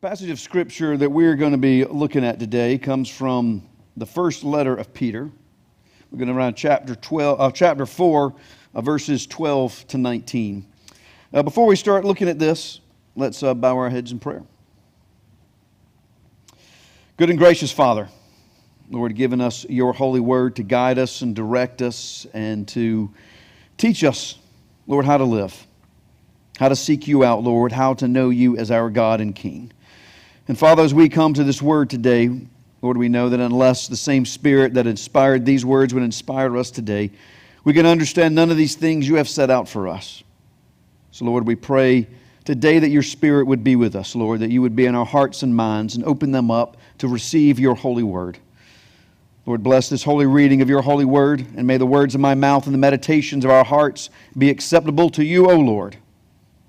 The passage of scripture that we're going to be looking at today comes from the first letter of Peter. We're going to around chapter 12, uh, chapter 4, uh, verses 12 to 19. Uh, before we start looking at this, let's uh, bow our heads in prayer. Good and gracious Father, Lord, given us your holy word to guide us and direct us and to teach us, Lord, how to live, how to seek you out, Lord, how to know you as our God and King. And Father, as we come to this word today, Lord, we know that unless the same Spirit that inspired these words would inspire us today, we can understand none of these things you have set out for us. So, Lord, we pray today that your Spirit would be with us, Lord, that you would be in our hearts and minds and open them up to receive your holy word. Lord, bless this holy reading of your holy word, and may the words of my mouth and the meditations of our hearts be acceptable to you, O Lord,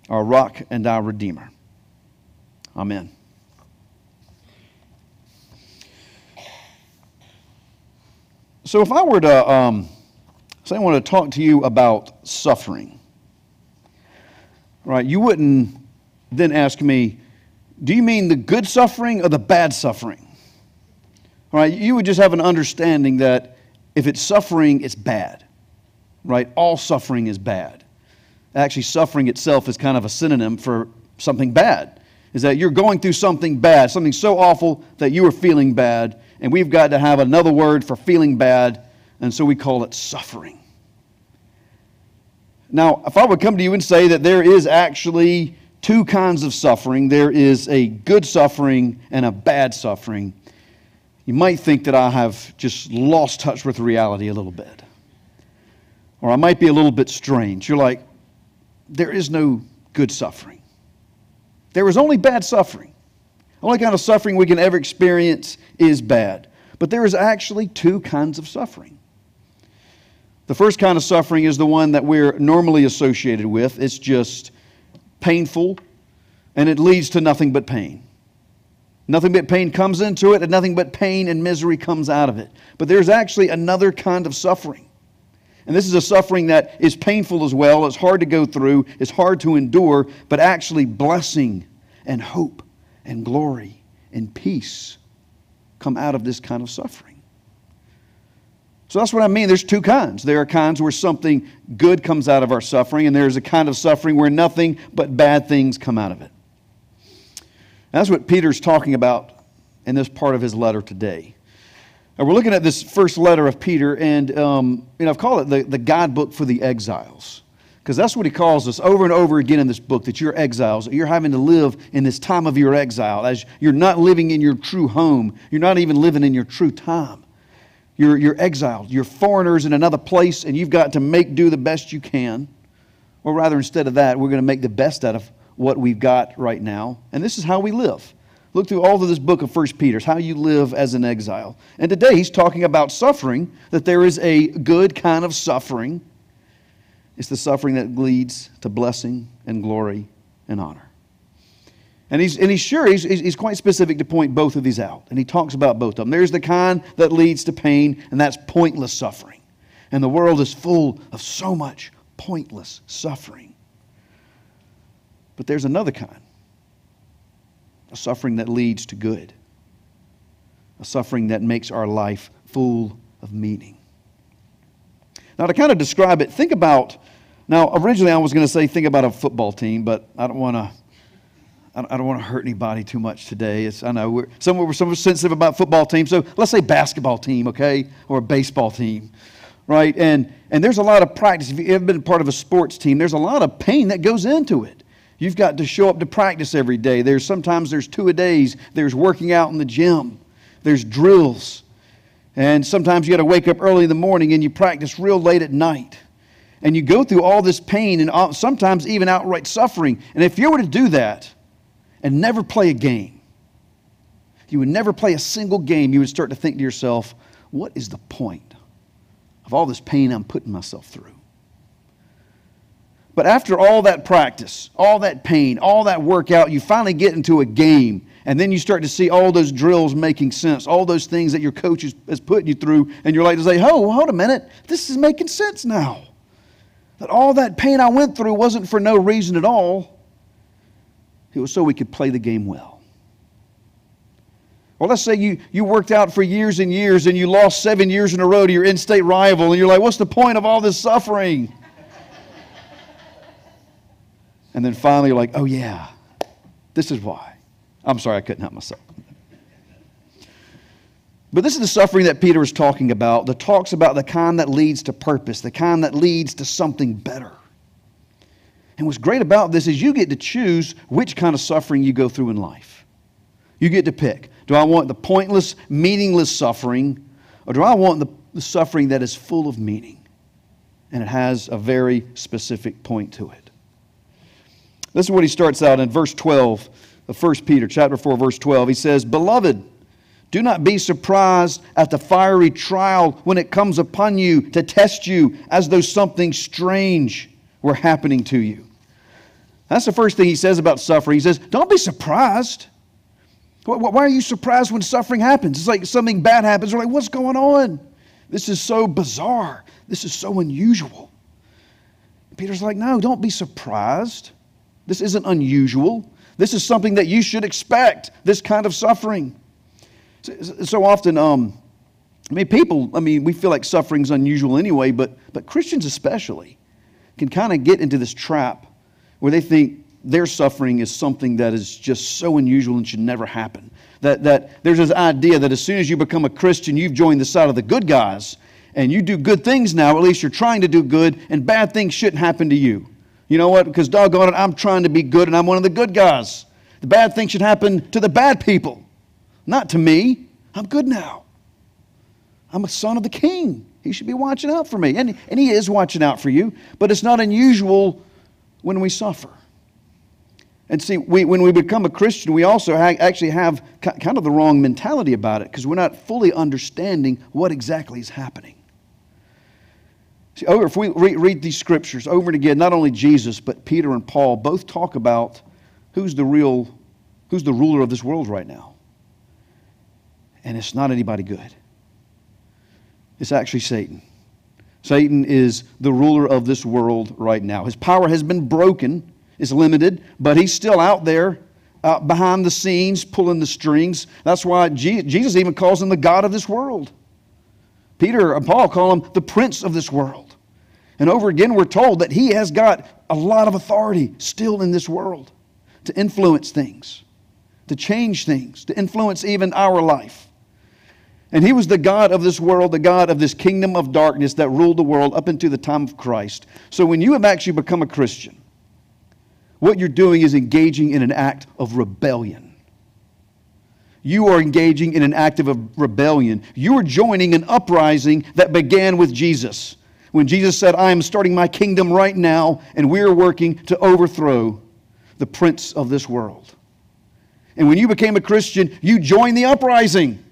our rock and our redeemer. Amen. So, if I were to um, say I want to talk to you about suffering, right, you wouldn't then ask me, do you mean the good suffering or the bad suffering? Right? You would just have an understanding that if it's suffering, it's bad. Right? All suffering is bad. Actually, suffering itself is kind of a synonym for something bad. Is that you're going through something bad, something so awful that you are feeling bad, and we've got to have another word for feeling bad, and so we call it suffering. Now, if I would come to you and say that there is actually two kinds of suffering there is a good suffering and a bad suffering, you might think that I have just lost touch with reality a little bit. Or I might be a little bit strange. You're like, there is no good suffering. There is only bad suffering. Only kind of suffering we can ever experience is bad. But there is actually two kinds of suffering. The first kind of suffering is the one that we're normally associated with. It's just painful and it leads to nothing but pain. Nothing but pain comes into it, and nothing but pain and misery comes out of it. But there's actually another kind of suffering. And this is a suffering that is painful as well. It's hard to go through, it's hard to endure, but actually blessing and hope and glory and peace come out of this kind of suffering. So that's what I mean. There's two kinds. There are kinds where something good comes out of our suffering, and there's a kind of suffering where nothing but bad things come out of it. that's what Peter's talking about in this part of his letter today. Now, we're looking at this first letter of Peter, and um, you know, I've called it the, the guidebook for the exiles because that's what he calls us over and over again in this book that you're exiles. You're having to live in this time of your exile as you're not living in your true home. You're not even living in your true time. You're, you're exiled. You're foreigners in another place, and you've got to make do the best you can. Or rather, instead of that, we're going to make the best out of what we've got right now. And this is how we live. Look through all of this book of First Peter's, how you live as an exile. And today he's talking about suffering, that there is a good kind of suffering it's the suffering that leads to blessing and glory and honor. And he's, and he's sure, he's, he's quite specific to point both of these out. And he talks about both of them. There's the kind that leads to pain, and that's pointless suffering. And the world is full of so much pointless suffering. But there's another kind a suffering that leads to good, a suffering that makes our life full of meaning. Now, to kind of describe it, think about now, originally I was going to say think about a football team, but I don't want to. I don't want to hurt anybody too much today. It's, I know we're, some we're some sensitive about football teams, so let's say basketball team, okay, or a baseball team, right? And and there's a lot of practice. If you've ever been part of a sports team, there's a lot of pain that goes into it. You've got to show up to practice every day. There's sometimes there's two a days. There's working out in the gym. There's drills, and sometimes you got to wake up early in the morning and you practice real late at night and you go through all this pain and sometimes even outright suffering. And if you were to do that and never play a game, you would never play a single game, you would start to think to yourself, what is the point of all this pain I'm putting myself through? But after all that practice, all that pain, all that workout, you finally get into a game. And then you start to see all those drills making sense, all those things that your coach is, is putting you through. And you're like to say, oh, hold a minute, this is making sense now that all that pain I went through wasn't for no reason at all. It was so we could play the game well. Or let's say you, you worked out for years and years and you lost seven years in a row to your in state rival, and you're like, what's the point of all this suffering? and then finally you're like, oh yeah, this is why. I'm sorry, I couldn't help myself. But this is the suffering that Peter is talking about, that talks about the kind that leads to purpose, the kind that leads to something better. And what's great about this is you get to choose which kind of suffering you go through in life. You get to pick. Do I want the pointless, meaningless suffering, or do I want the, the suffering that is full of meaning? And it has a very specific point to it. This is what he starts out in verse 12 of 1 Peter, chapter 4, verse 12. He says, Beloved, do not be surprised at the fiery trial when it comes upon you to test you as though something strange were happening to you. That's the first thing he says about suffering. He says, Don't be surprised. Why are you surprised when suffering happens? It's like something bad happens. We're like, What's going on? This is so bizarre. This is so unusual. Peter's like, No, don't be surprised. This isn't unusual. This is something that you should expect, this kind of suffering. So often, um, I mean, people, I mean, we feel like suffering's unusual anyway, but, but Christians especially can kind of get into this trap where they think their suffering is something that is just so unusual and should never happen. That, that there's this idea that as soon as you become a Christian, you've joined the side of the good guys and you do good things now, at least you're trying to do good, and bad things shouldn't happen to you. You know what? Because doggone it, I'm trying to be good and I'm one of the good guys. The bad things should happen to the bad people. Not to me. I'm good now. I'm a son of the king. He should be watching out for me. And, and he is watching out for you, but it's not unusual when we suffer. And see, we, when we become a Christian, we also ha- actually have kind of the wrong mentality about it because we're not fully understanding what exactly is happening. See, over, if we re- read these scriptures over and again, not only Jesus, but Peter and Paul both talk about who's the real, who's the ruler of this world right now and it's not anybody good. It's actually Satan. Satan is the ruler of this world right now. His power has been broken, it's limited, but he's still out there uh, behind the scenes pulling the strings. That's why Jesus even calls him the God of this world. Peter and Paul call him the prince of this world. And over again, we're told that he has got a lot of authority still in this world to influence things, to change things, to influence even our life. And he was the God of this world, the God of this kingdom of darkness that ruled the world up into the time of Christ. So when you have actually become a Christian, what you're doing is engaging in an act of rebellion. You are engaging in an act of rebellion. You are joining an uprising that began with Jesus. When Jesus said, I am starting my kingdom right now, and we are working to overthrow the prince of this world. And when you became a Christian, you joined the uprising.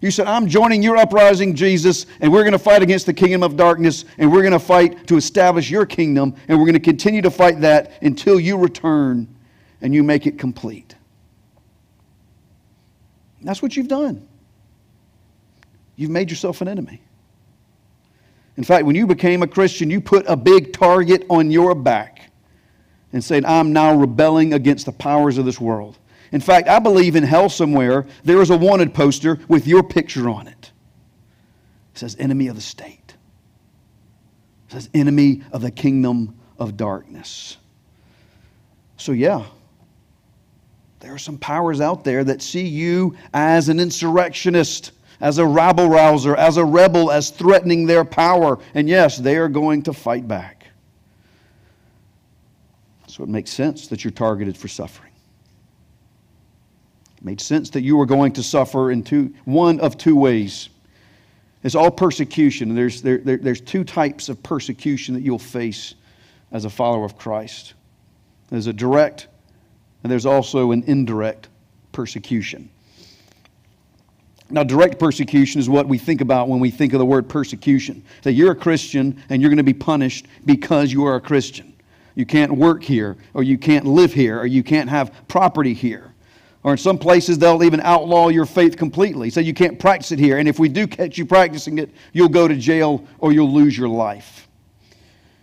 You said, I'm joining your uprising, Jesus, and we're going to fight against the kingdom of darkness, and we're going to fight to establish your kingdom, and we're going to continue to fight that until you return and you make it complete. That's what you've done. You've made yourself an enemy. In fact, when you became a Christian, you put a big target on your back and said, I'm now rebelling against the powers of this world. In fact, I believe in hell somewhere there is a wanted poster with your picture on it. It says, enemy of the state. It says, enemy of the kingdom of darkness. So, yeah, there are some powers out there that see you as an insurrectionist, as a rabble rouser, as a rebel, as threatening their power. And yes, they are going to fight back. So it makes sense that you're targeted for suffering. It made sense that you were going to suffer in two, one of two ways. It's all persecution. There's, there, there, there's two types of persecution that you'll face as a follower of Christ there's a direct, and there's also an indirect persecution. Now, direct persecution is what we think about when we think of the word persecution. That you're a Christian and you're going to be punished because you are a Christian. You can't work here, or you can't live here, or you can't have property here. Or in some places, they'll even outlaw your faith completely. Say you can't practice it here. And if we do catch you practicing it, you'll go to jail or you'll lose your life.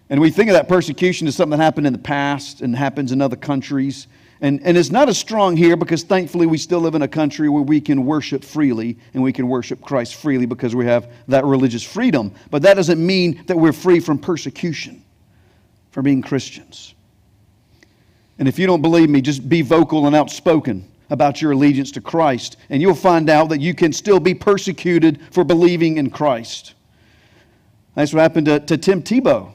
And we think of that persecution as something that happened in the past and happens in other countries. And, and it's not as strong here because thankfully we still live in a country where we can worship freely and we can worship Christ freely because we have that religious freedom. But that doesn't mean that we're free from persecution for being Christians. And if you don't believe me, just be vocal and outspoken about your allegiance to Christ, and you'll find out that you can still be persecuted for believing in Christ. That's what happened to, to Tim Tebow.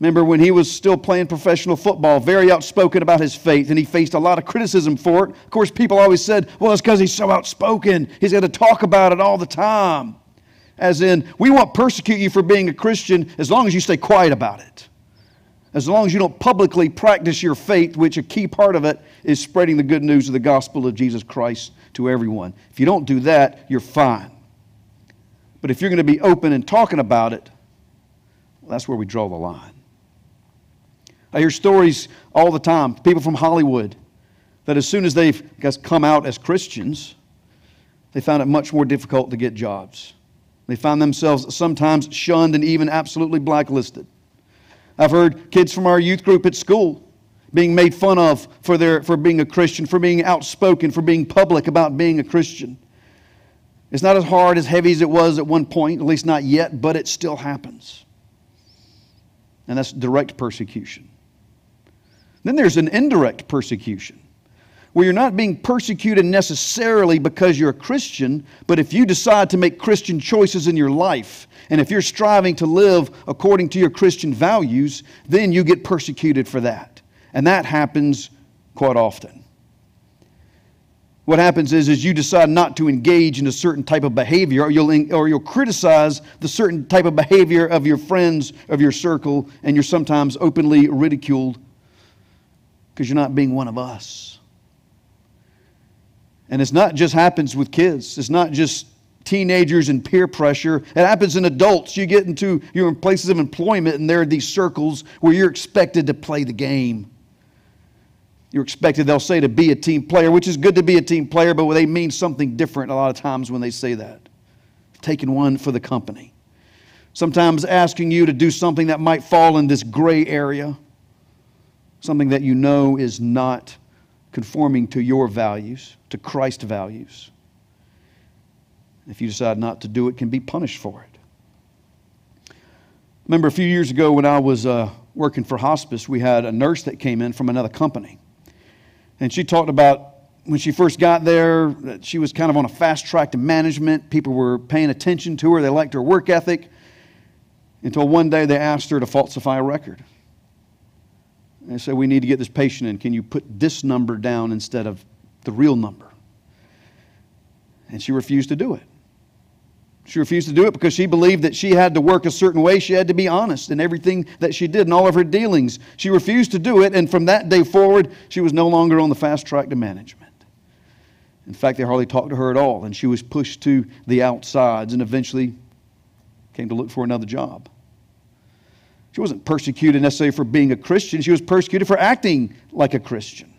Remember when he was still playing professional football, very outspoken about his faith, and he faced a lot of criticism for it. Of course, people always said, well, it's because he's so outspoken. He's got to talk about it all the time. As in, we won't persecute you for being a Christian as long as you stay quiet about it. As long as you don't publicly practice your faith, which a key part of it is spreading the good news of the gospel of Jesus Christ to everyone. If you don't do that, you're fine. But if you're going to be open and talking about it, well, that's where we draw the line. I hear stories all the time, people from Hollywood, that as soon as they've come out as Christians, they found it much more difficult to get jobs. They find themselves sometimes shunned and even absolutely blacklisted. I've heard kids from our youth group at school being made fun of for, their, for being a Christian, for being outspoken, for being public about being a Christian. It's not as hard, as heavy as it was at one point, at least not yet, but it still happens. And that's direct persecution. Then there's an indirect persecution where you're not being persecuted necessarily because you're a Christian, but if you decide to make Christian choices in your life, and if you're striving to live according to your Christian values, then you get persecuted for that. And that happens quite often. What happens is, is you decide not to engage in a certain type of behavior, or you'll, or you'll criticize the certain type of behavior of your friends, of your circle, and you're sometimes openly ridiculed because you're not being one of us. And it's not just happens with kids. It's not just teenagers and peer pressure. It happens in adults. You get into you're in places of employment and there are these circles where you're expected to play the game. You're expected, they'll say, to be a team player, which is good to be a team player, but they mean something different a lot of times when they say that. Taking one for the company. Sometimes asking you to do something that might fall in this gray area, something that you know is not conforming to your values, to Christ values. If you decide not to do it, can be punished for it. Remember a few years ago when I was uh, working for hospice, we had a nurse that came in from another company. And she talked about when she first got there, she was kind of on a fast track to management. People were paying attention to her, they liked her work ethic. Until one day they asked her to falsify a record. They said, We need to get this patient in. Can you put this number down instead of the real number? And she refused to do it. She refused to do it because she believed that she had to work a certain way. She had to be honest in everything that she did and all of her dealings. She refused to do it, and from that day forward, she was no longer on the fast track to management. In fact, they hardly talked to her at all, and she was pushed to the outsides and eventually came to look for another job. She wasn't persecuted necessarily for being a Christian, she was persecuted for acting like a Christian.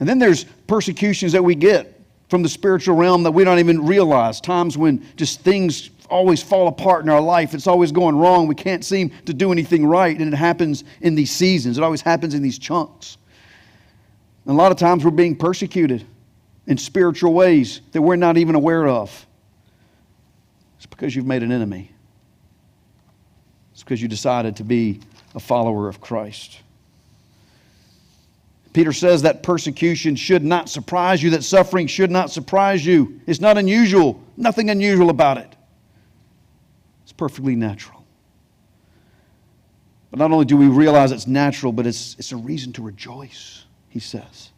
And then there's persecutions that we get from the spiritual realm that we don't even realize. Times when just things always fall apart in our life. It's always going wrong. We can't seem to do anything right. And it happens in these seasons, it always happens in these chunks. And a lot of times we're being persecuted in spiritual ways that we're not even aware of. It's because you've made an enemy. Because you decided to be a follower of Christ. Peter says that persecution should not surprise you, that suffering should not surprise you. It's not unusual, nothing unusual about it. It's perfectly natural. But not only do we realize it's natural, but it's, it's a reason to rejoice, he says.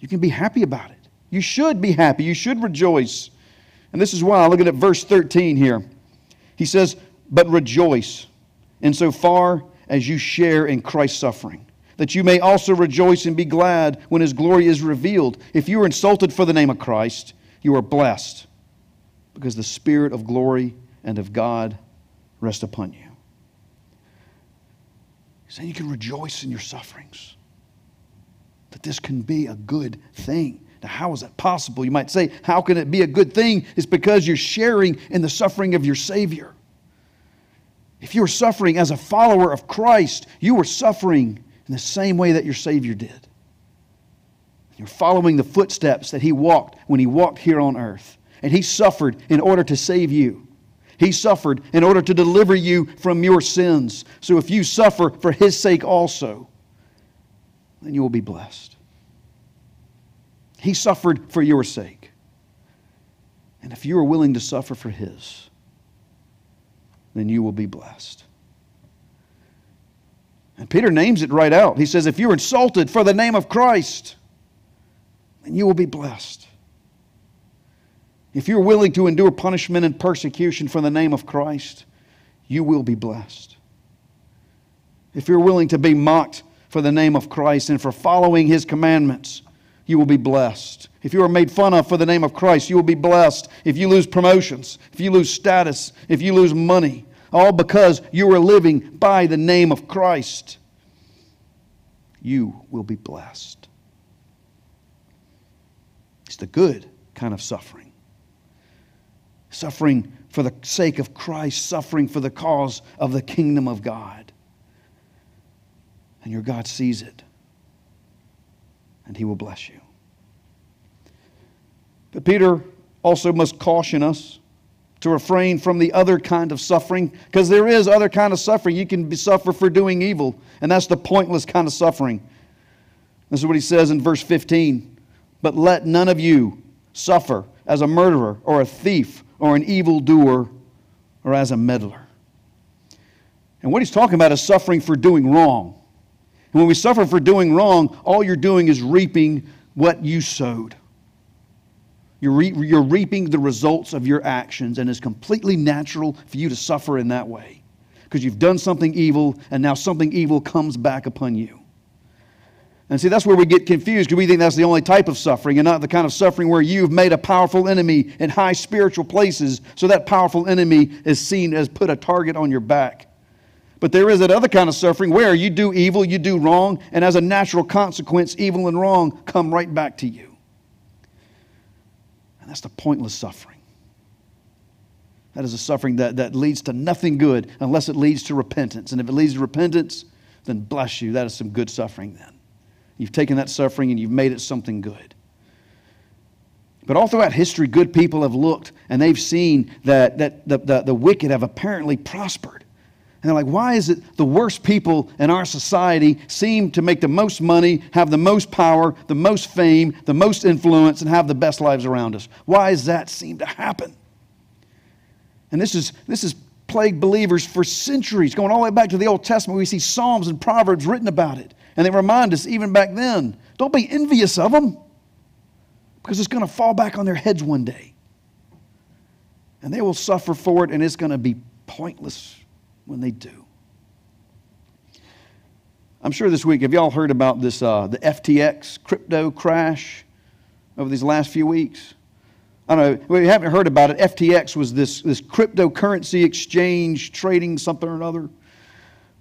You can be happy about it. You should be happy. You should rejoice. And this is why, looking at verse 13 here, he says, but rejoice insofar as you share in Christ's suffering, that you may also rejoice and be glad when his glory is revealed. If you are insulted for the name of Christ, you are blessed, because the Spirit of glory and of God rest upon you. He's saying you can rejoice in your sufferings, that this can be a good thing. Now, how is that possible? You might say, how can it be a good thing? It's because you're sharing in the suffering of your Savior. If you are suffering as a follower of Christ, you are suffering in the same way that your Savior did. You're following the footsteps that He walked when He walked here on earth. And He suffered in order to save you. He suffered in order to deliver you from your sins. So if you suffer for His sake also, then you will be blessed. He suffered for your sake. And if you are willing to suffer for His, then you will be blessed. And Peter names it right out. He says, If you're insulted for the name of Christ, then you will be blessed. If you're willing to endure punishment and persecution for the name of Christ, you will be blessed. If you're willing to be mocked for the name of Christ and for following his commandments, you will be blessed. If you are made fun of for the name of Christ, you will be blessed. If you lose promotions, if you lose status, if you lose money, all because you are living by the name of Christ, you will be blessed. It's the good kind of suffering. Suffering for the sake of Christ, suffering for the cause of the kingdom of God. And your God sees it, and He will bless you. But Peter also must caution us to refrain from the other kind of suffering because there is other kind of suffering you can suffer for doing evil and that's the pointless kind of suffering this is what he says in verse 15 but let none of you suffer as a murderer or a thief or an evildoer or as a meddler. And what he's talking about is suffering for doing wrong. And when we suffer for doing wrong, all you're doing is reaping what you sowed. You're, re- you're reaping the results of your actions, and it's completely natural for you to suffer in that way because you've done something evil, and now something evil comes back upon you. And see, that's where we get confused because we think that's the only type of suffering and not the kind of suffering where you've made a powerful enemy in high spiritual places so that powerful enemy is seen as put a target on your back. But there is that other kind of suffering where you do evil, you do wrong, and as a natural consequence, evil and wrong come right back to you. And that's the pointless suffering. That is a suffering that, that leads to nothing good unless it leads to repentance. And if it leads to repentance, then bless you. That is some good suffering then. You've taken that suffering and you've made it something good. But all throughout history, good people have looked and they've seen that, that the, the, the wicked have apparently prospered. And they're like, why is it the worst people in our society seem to make the most money, have the most power, the most fame, the most influence, and have the best lives around us? Why does that seem to happen? And this is, this is plagued believers for centuries, going all the way back to the Old Testament. We see Psalms and Proverbs written about it. And they remind us, even back then, don't be envious of them because it's going to fall back on their heads one day. And they will suffer for it, and it's going to be pointless when they do. I'm sure this week, have y'all heard about this, uh, the FTX crypto crash over these last few weeks? I don't know, we haven't heard about it. FTX was this, this cryptocurrency exchange trading something or another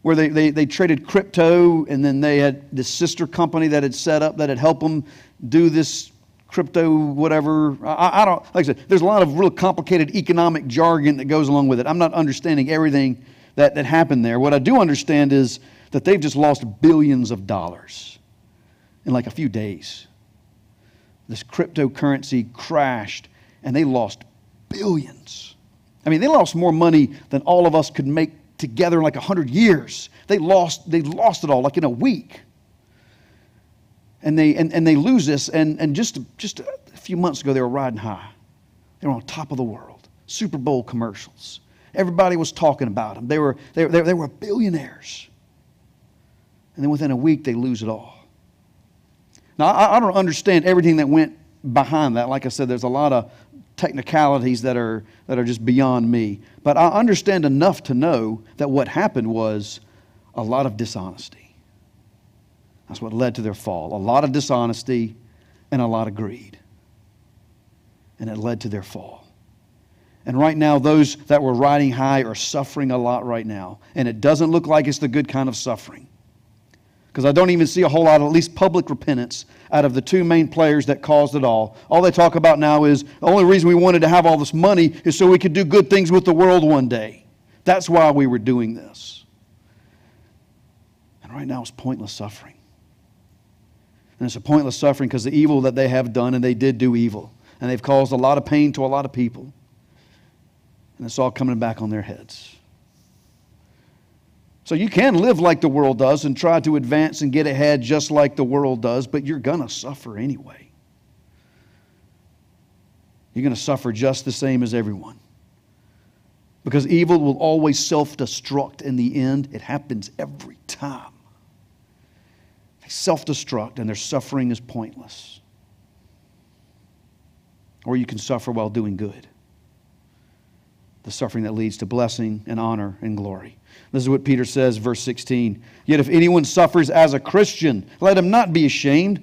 where they, they, they traded crypto and then they had this sister company that had set up that had helped them do this crypto whatever I, I, don't like i said there's a lot of real complicated economic jargon that goes along with it i'm not understanding everything that, that happened there what i do understand is that they've just lost billions of dollars in like a few days this cryptocurrency crashed and they lost billions i mean they lost more money than all of us could make together in like 100 years. They lost, they lost it all like in a week. And they, and, and they lose this, and, and just, just a few months ago, they were riding high. They were on top of the world. Super Bowl commercials. Everybody was talking about them. They were, they, they, they were billionaires. And then within a week, they lose it all. Now, I, I don't understand everything that went behind that. Like I said, there's a lot of technicalities that are, that are just beyond me. But I understand enough to know that what happened was a lot of dishonesty. That's what led to their fall. A lot of dishonesty and a lot of greed. And it led to their fall. And right now, those that were riding high are suffering a lot right now. And it doesn't look like it's the good kind of suffering because I don't even see a whole lot of at least public repentance out of the two main players that caused it all. All they talk about now is the only reason we wanted to have all this money is so we could do good things with the world one day. That's why we were doing this. And right now it's pointless suffering. And it's a pointless suffering because the evil that they have done, and they did do evil, and they've caused a lot of pain to a lot of people. And it's all coming back on their heads. So you can live like the world does and try to advance and get ahead just like the world does, but you're going to suffer anyway. You're going to suffer just the same as everyone. Because evil will always self destruct in the end. It happens every time. They self destruct and their suffering is pointless. Or you can suffer while doing good. The suffering that leads to blessing and honor and glory. This is what Peter says, verse 16. Yet if anyone suffers as a Christian, let him not be ashamed,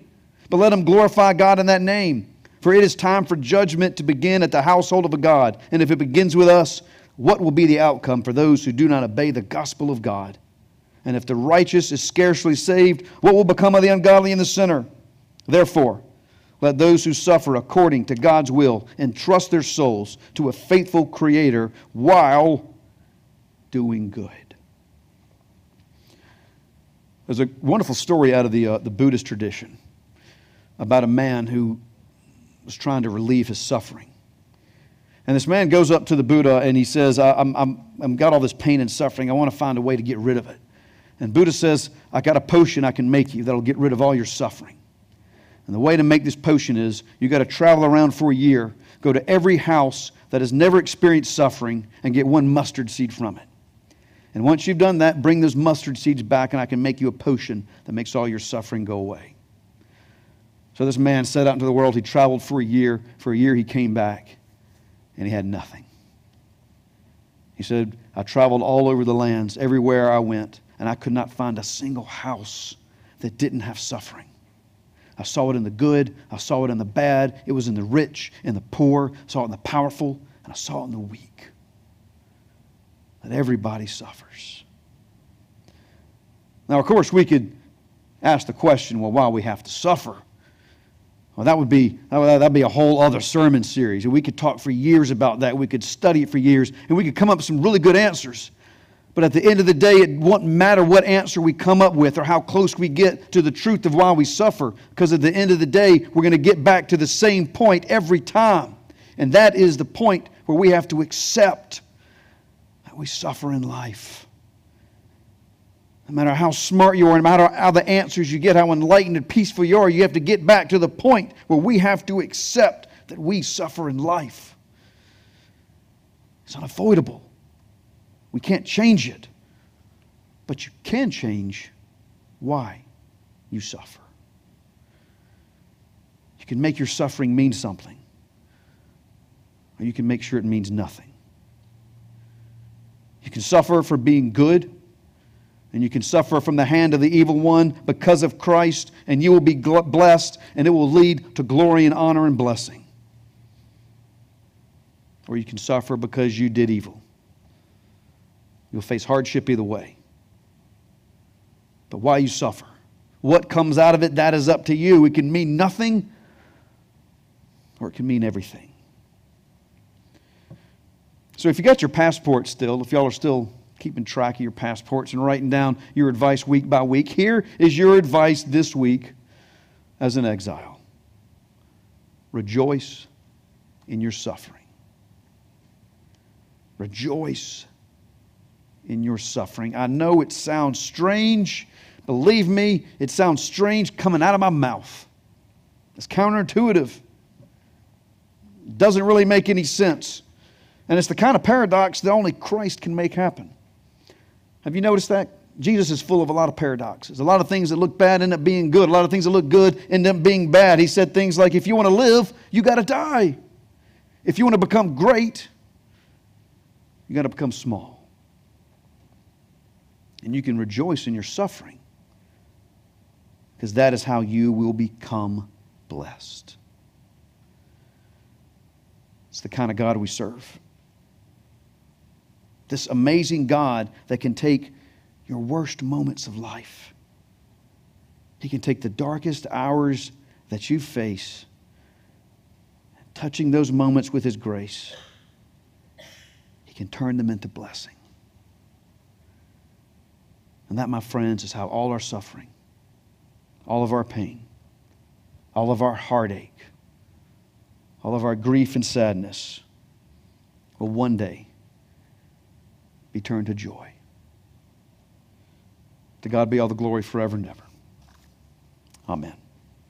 but let him glorify God in that name. For it is time for judgment to begin at the household of a God. And if it begins with us, what will be the outcome for those who do not obey the gospel of God? And if the righteous is scarcely saved, what will become of the ungodly and the sinner? Therefore, let those who suffer according to God's will entrust their souls to a faithful Creator while doing good. There's a wonderful story out of the, uh, the Buddhist tradition about a man who was trying to relieve his suffering. And this man goes up to the Buddha and he says, I'm, I'm, I'm got all this pain and suffering. I want to find a way to get rid of it. And Buddha says, I got a potion I can make you that'll get rid of all your suffering. And the way to make this potion is you got to travel around for a year, go to every house that has never experienced suffering, and get one mustard seed from it. And once you've done that, bring those mustard seeds back, and I can make you a potion that makes all your suffering go away. So this man set out into the world. He traveled for a year. For a year, he came back, and he had nothing. He said, I traveled all over the lands, everywhere I went, and I could not find a single house that didn't have suffering. I saw it in the good, I saw it in the bad, it was in the rich, in the poor, I saw it in the powerful, and I saw it in the weak. That everybody suffers. Now, of course, we could ask the question well, why we have to suffer? Well, that would be that would, that'd be a whole other sermon series. And we could talk for years about that. We could study it for years, and we could come up with some really good answers. But at the end of the day, it won't matter what answer we come up with or how close we get to the truth of why we suffer, because at the end of the day, we're going to get back to the same point every time. And that is the point where we have to accept that we suffer in life. No matter how smart you are, no matter how the answers you get, how enlightened and peaceful you are, you have to get back to the point where we have to accept that we suffer in life. It's unavoidable. We can't change it. But you can change why you suffer. You can make your suffering mean something, or you can make sure it means nothing. You can suffer for being good and you can suffer from the hand of the evil one because of Christ, and you will be blessed, and it will lead to glory and honor and blessing. Or you can suffer because you did evil. You'll face hardship either way. But why you suffer, what comes out of it, that is up to you. It can mean nothing, or it can mean everything. So if you got your passport still, if y'all are still keeping track of your passports and writing down your advice week by week. Here is your advice this week as an exile rejoice in your suffering. Rejoice in your suffering. I know it sounds strange. Believe me, it sounds strange coming out of my mouth. It's counterintuitive. It doesn't really make any sense. And it's the kind of paradox that only Christ can make happen. Have you noticed that? Jesus is full of a lot of paradoxes. A lot of things that look bad end up being good. A lot of things that look good end up being bad. He said things like, if you want to live, you got to die. If you want to become great, you got to become small. And you can rejoice in your suffering because that is how you will become blessed. It's the kind of God we serve this amazing God that can take your worst moments of life. He can take the darkest hours that you face, touching those moments with His grace. He can turn them into blessing. And that, my friends, is how all our suffering, all of our pain, all of our heartache, all of our grief and sadness will one day be turned to joy. To God be all the glory forever and ever. Amen.